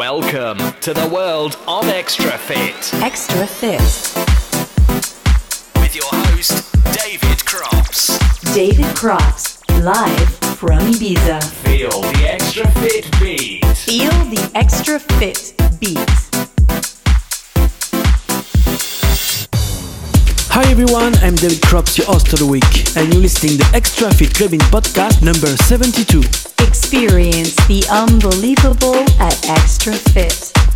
Welcome to the world of XTRAFIT Extra Fit. with your host, David Crops. David Crops, live from Ibiza. Feel the Extra Fit beat. Feel the XTRAFIT beat. Hi everyone, I'm David Crops, your host of the week, and you're listening to XTRAFIT Clubbing Podcast number 72. Experience the unbelievable at XTRAFIT.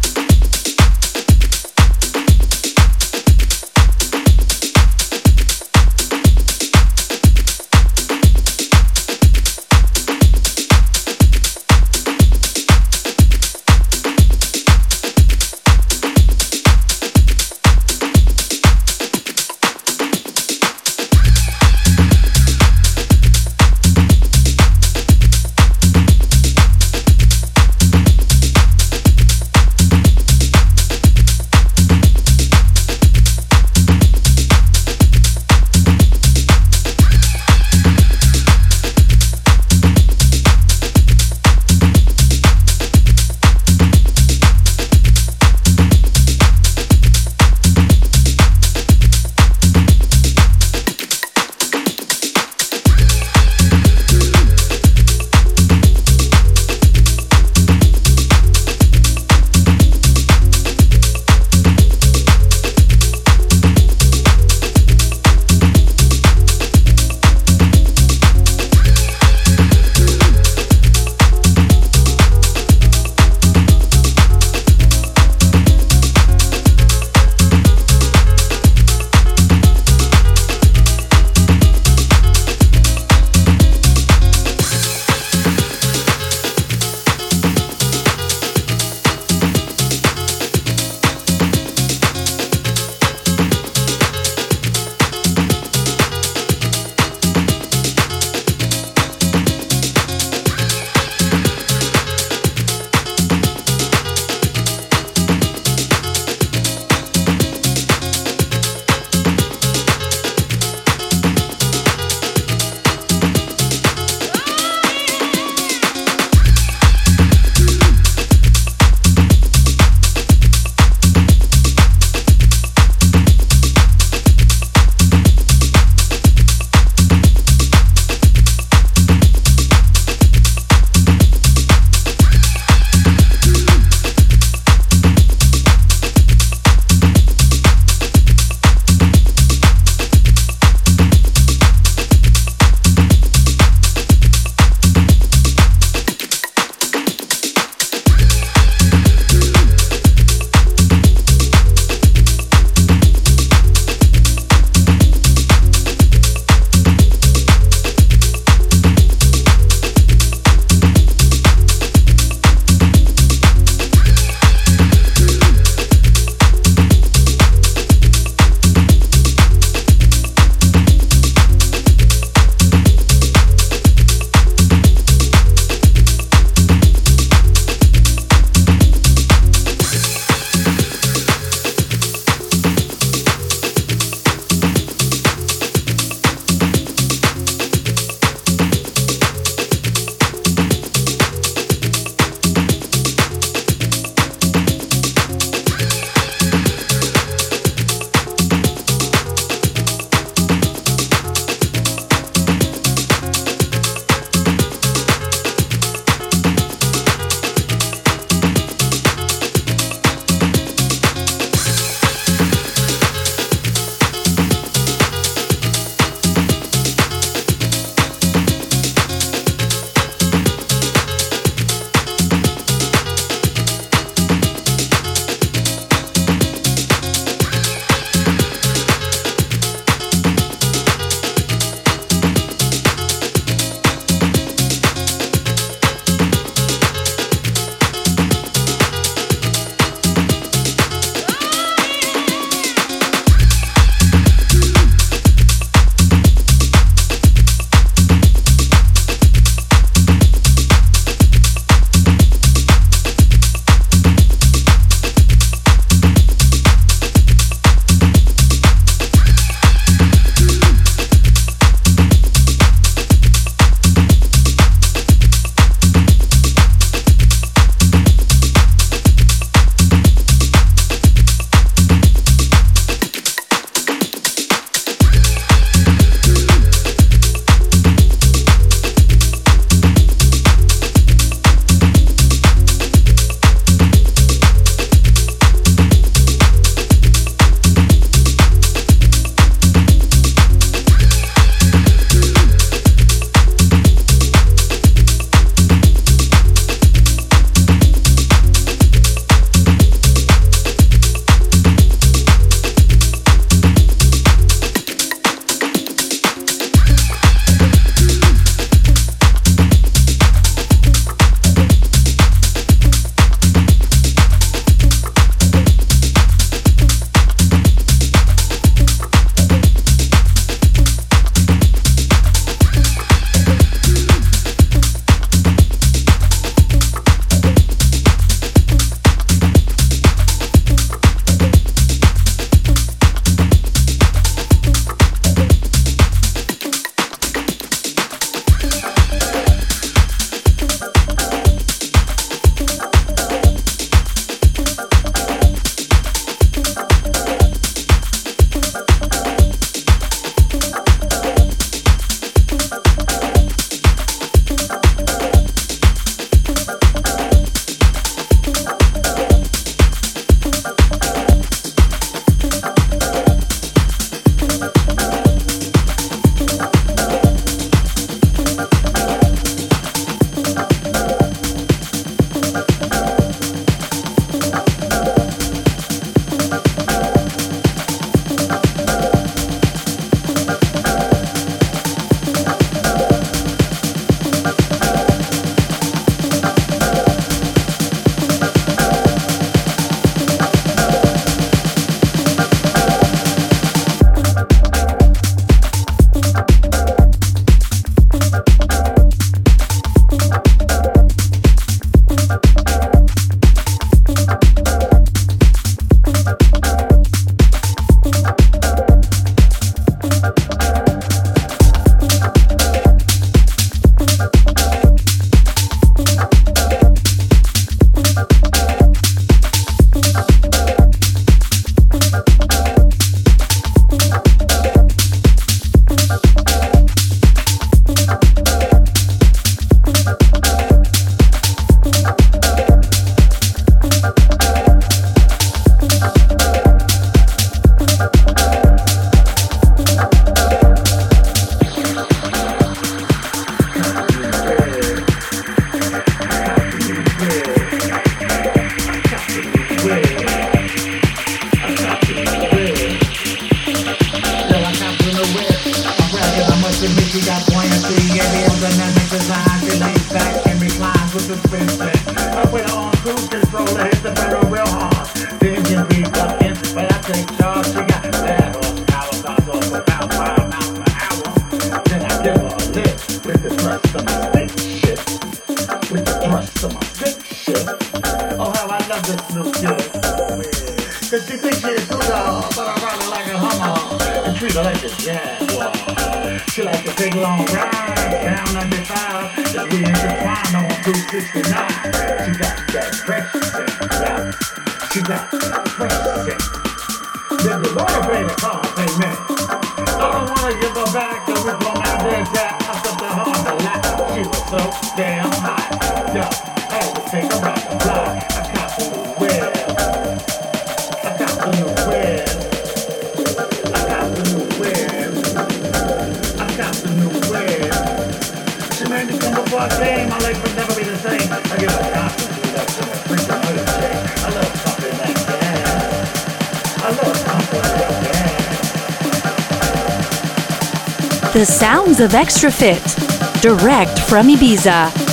The sounds of XTRAFIT, direct from Ibiza.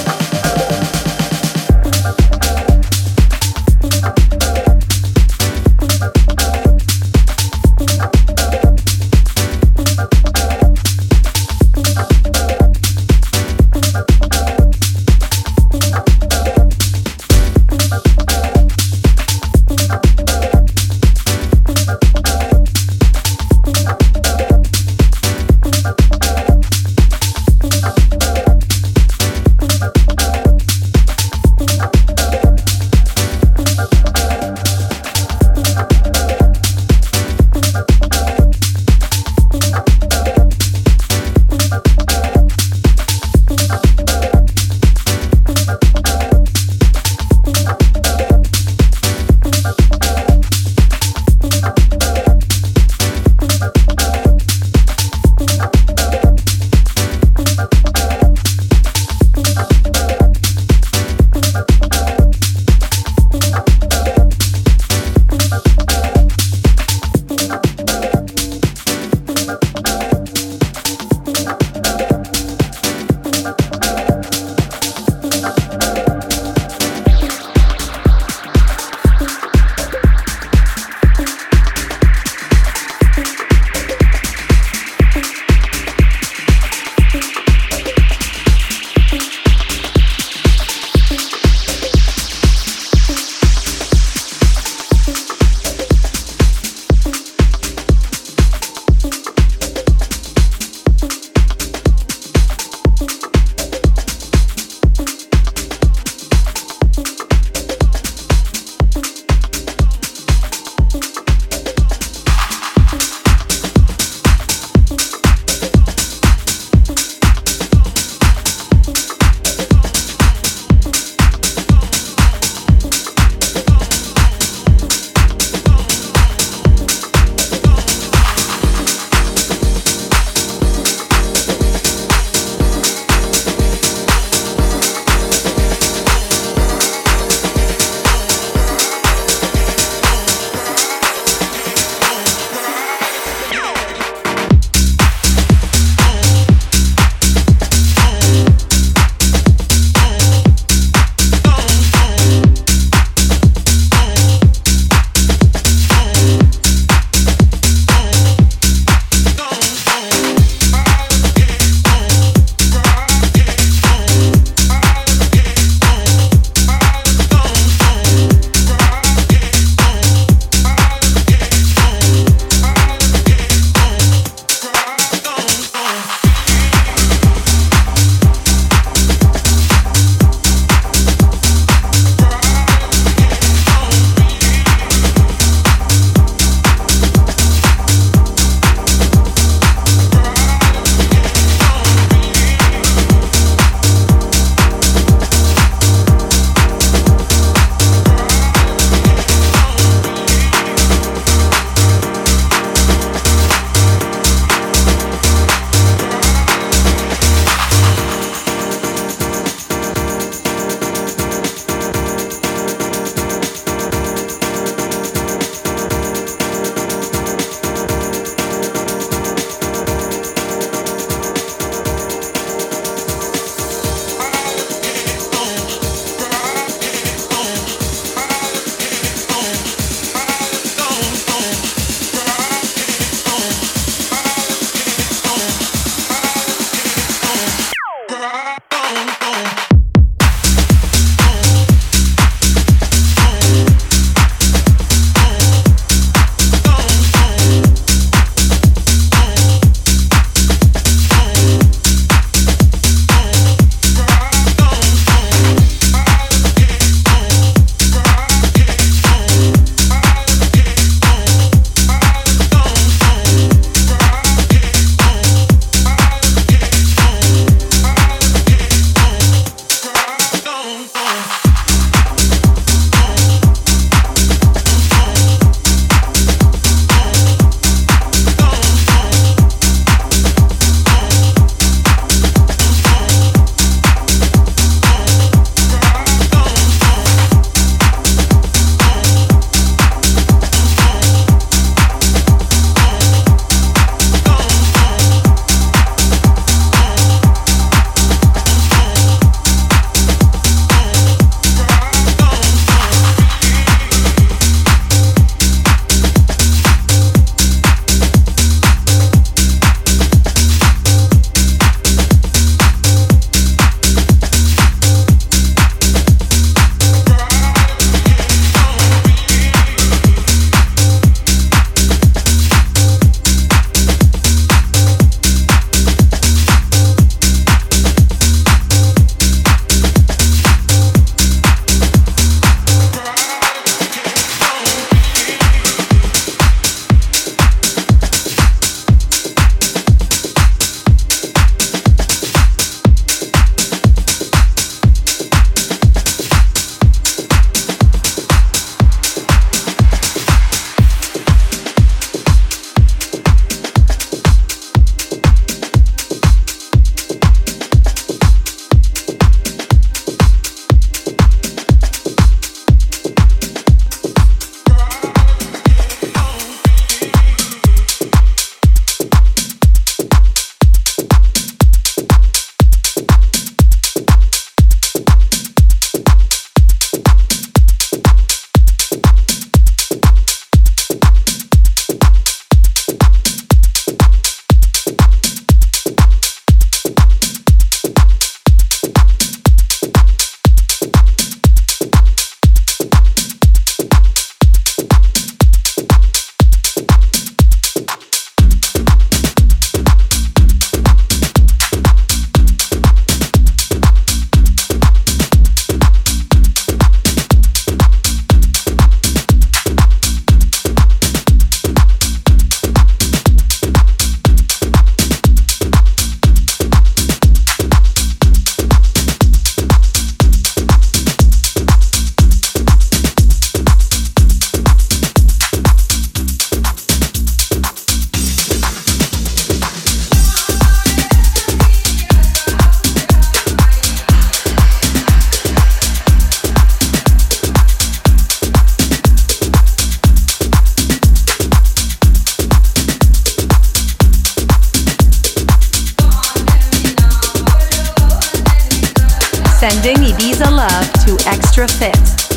Sending Ibiza love to XTRAFIT.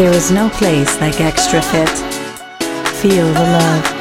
There is no place like XTRAFIT. Feel the love.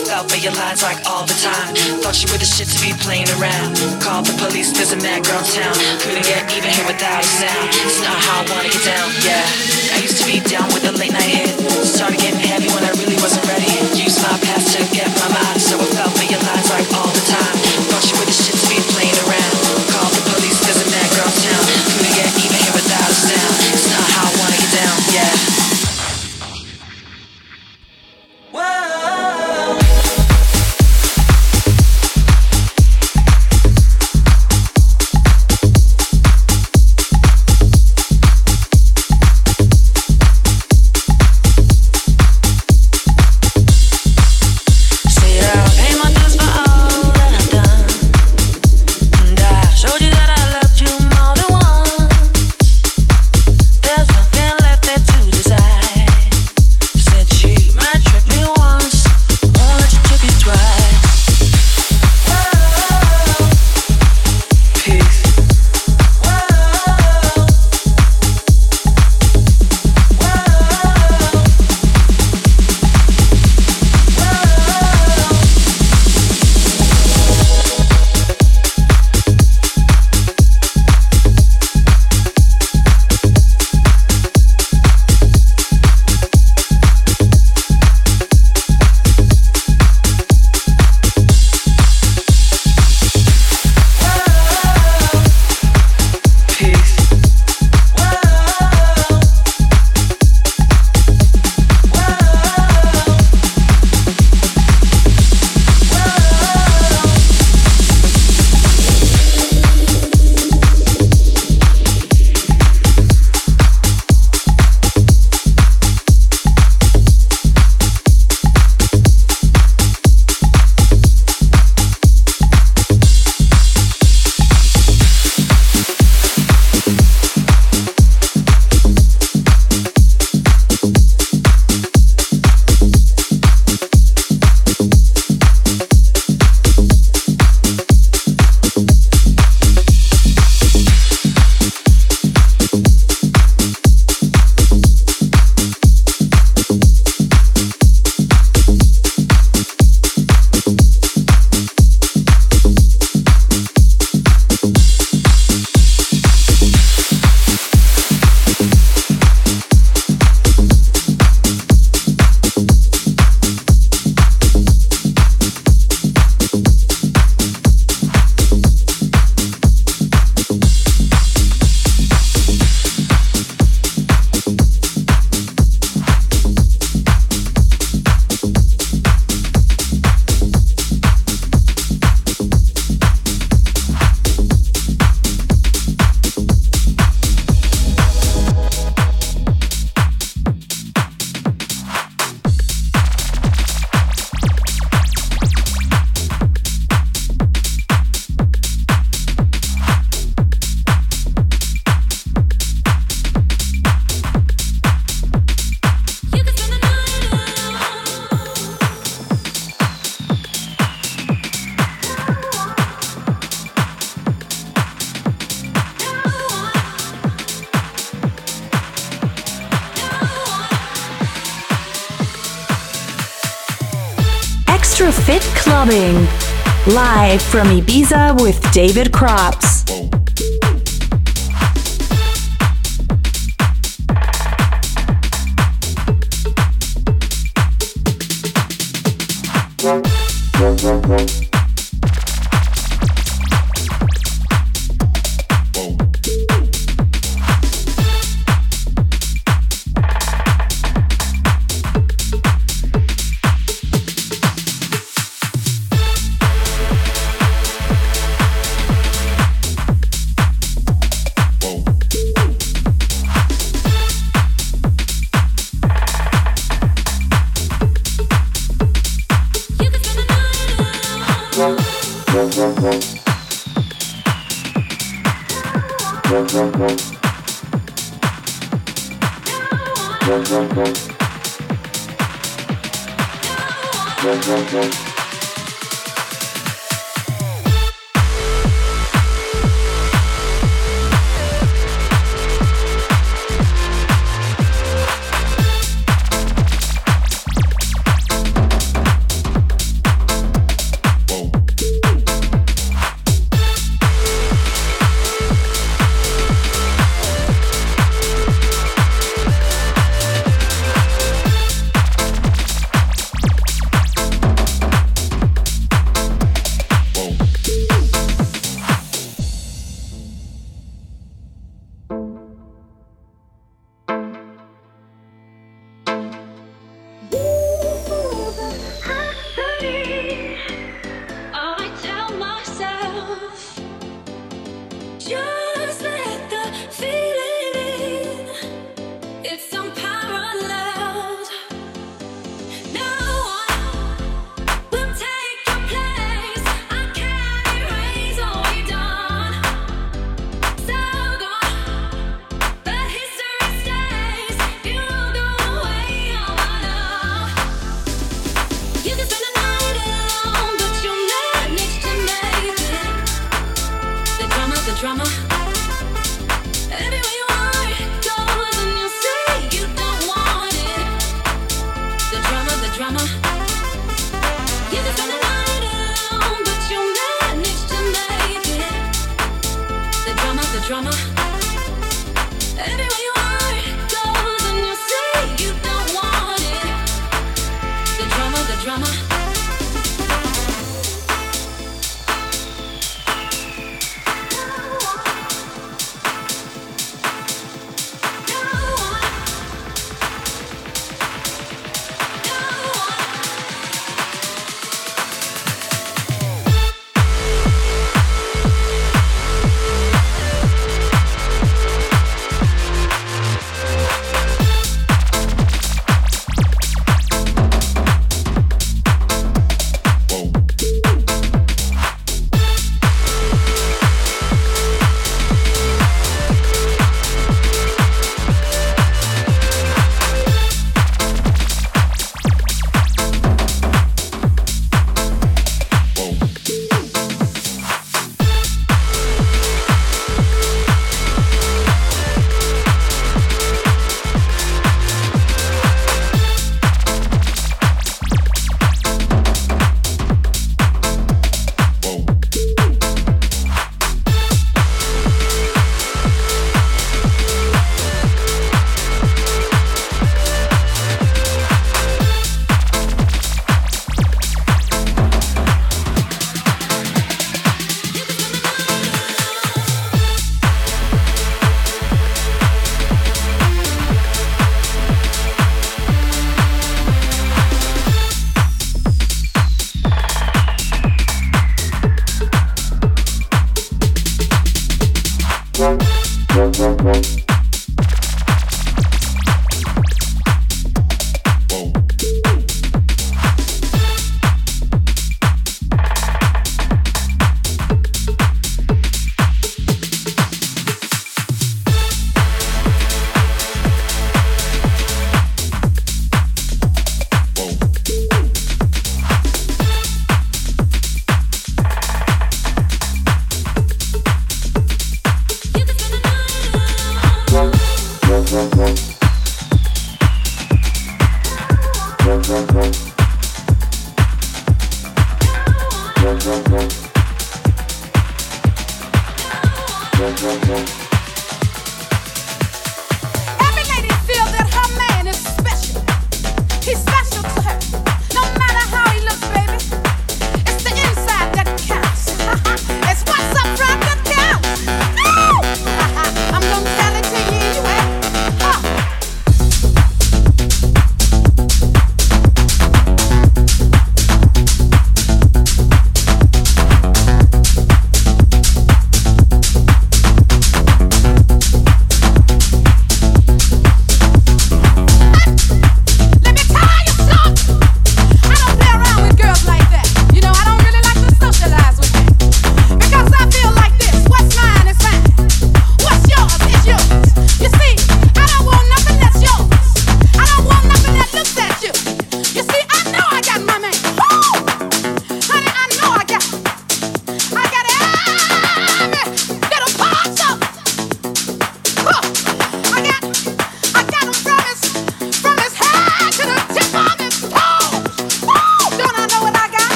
felt for your lies like all the time. Thought you were the shit to be playing around. Called the police, there's a man. Clubbing. Live from Ibiza with David Crops.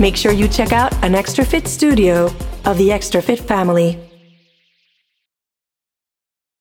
Make sure you check out an XTRAFIT studio of the XTRAFIT family.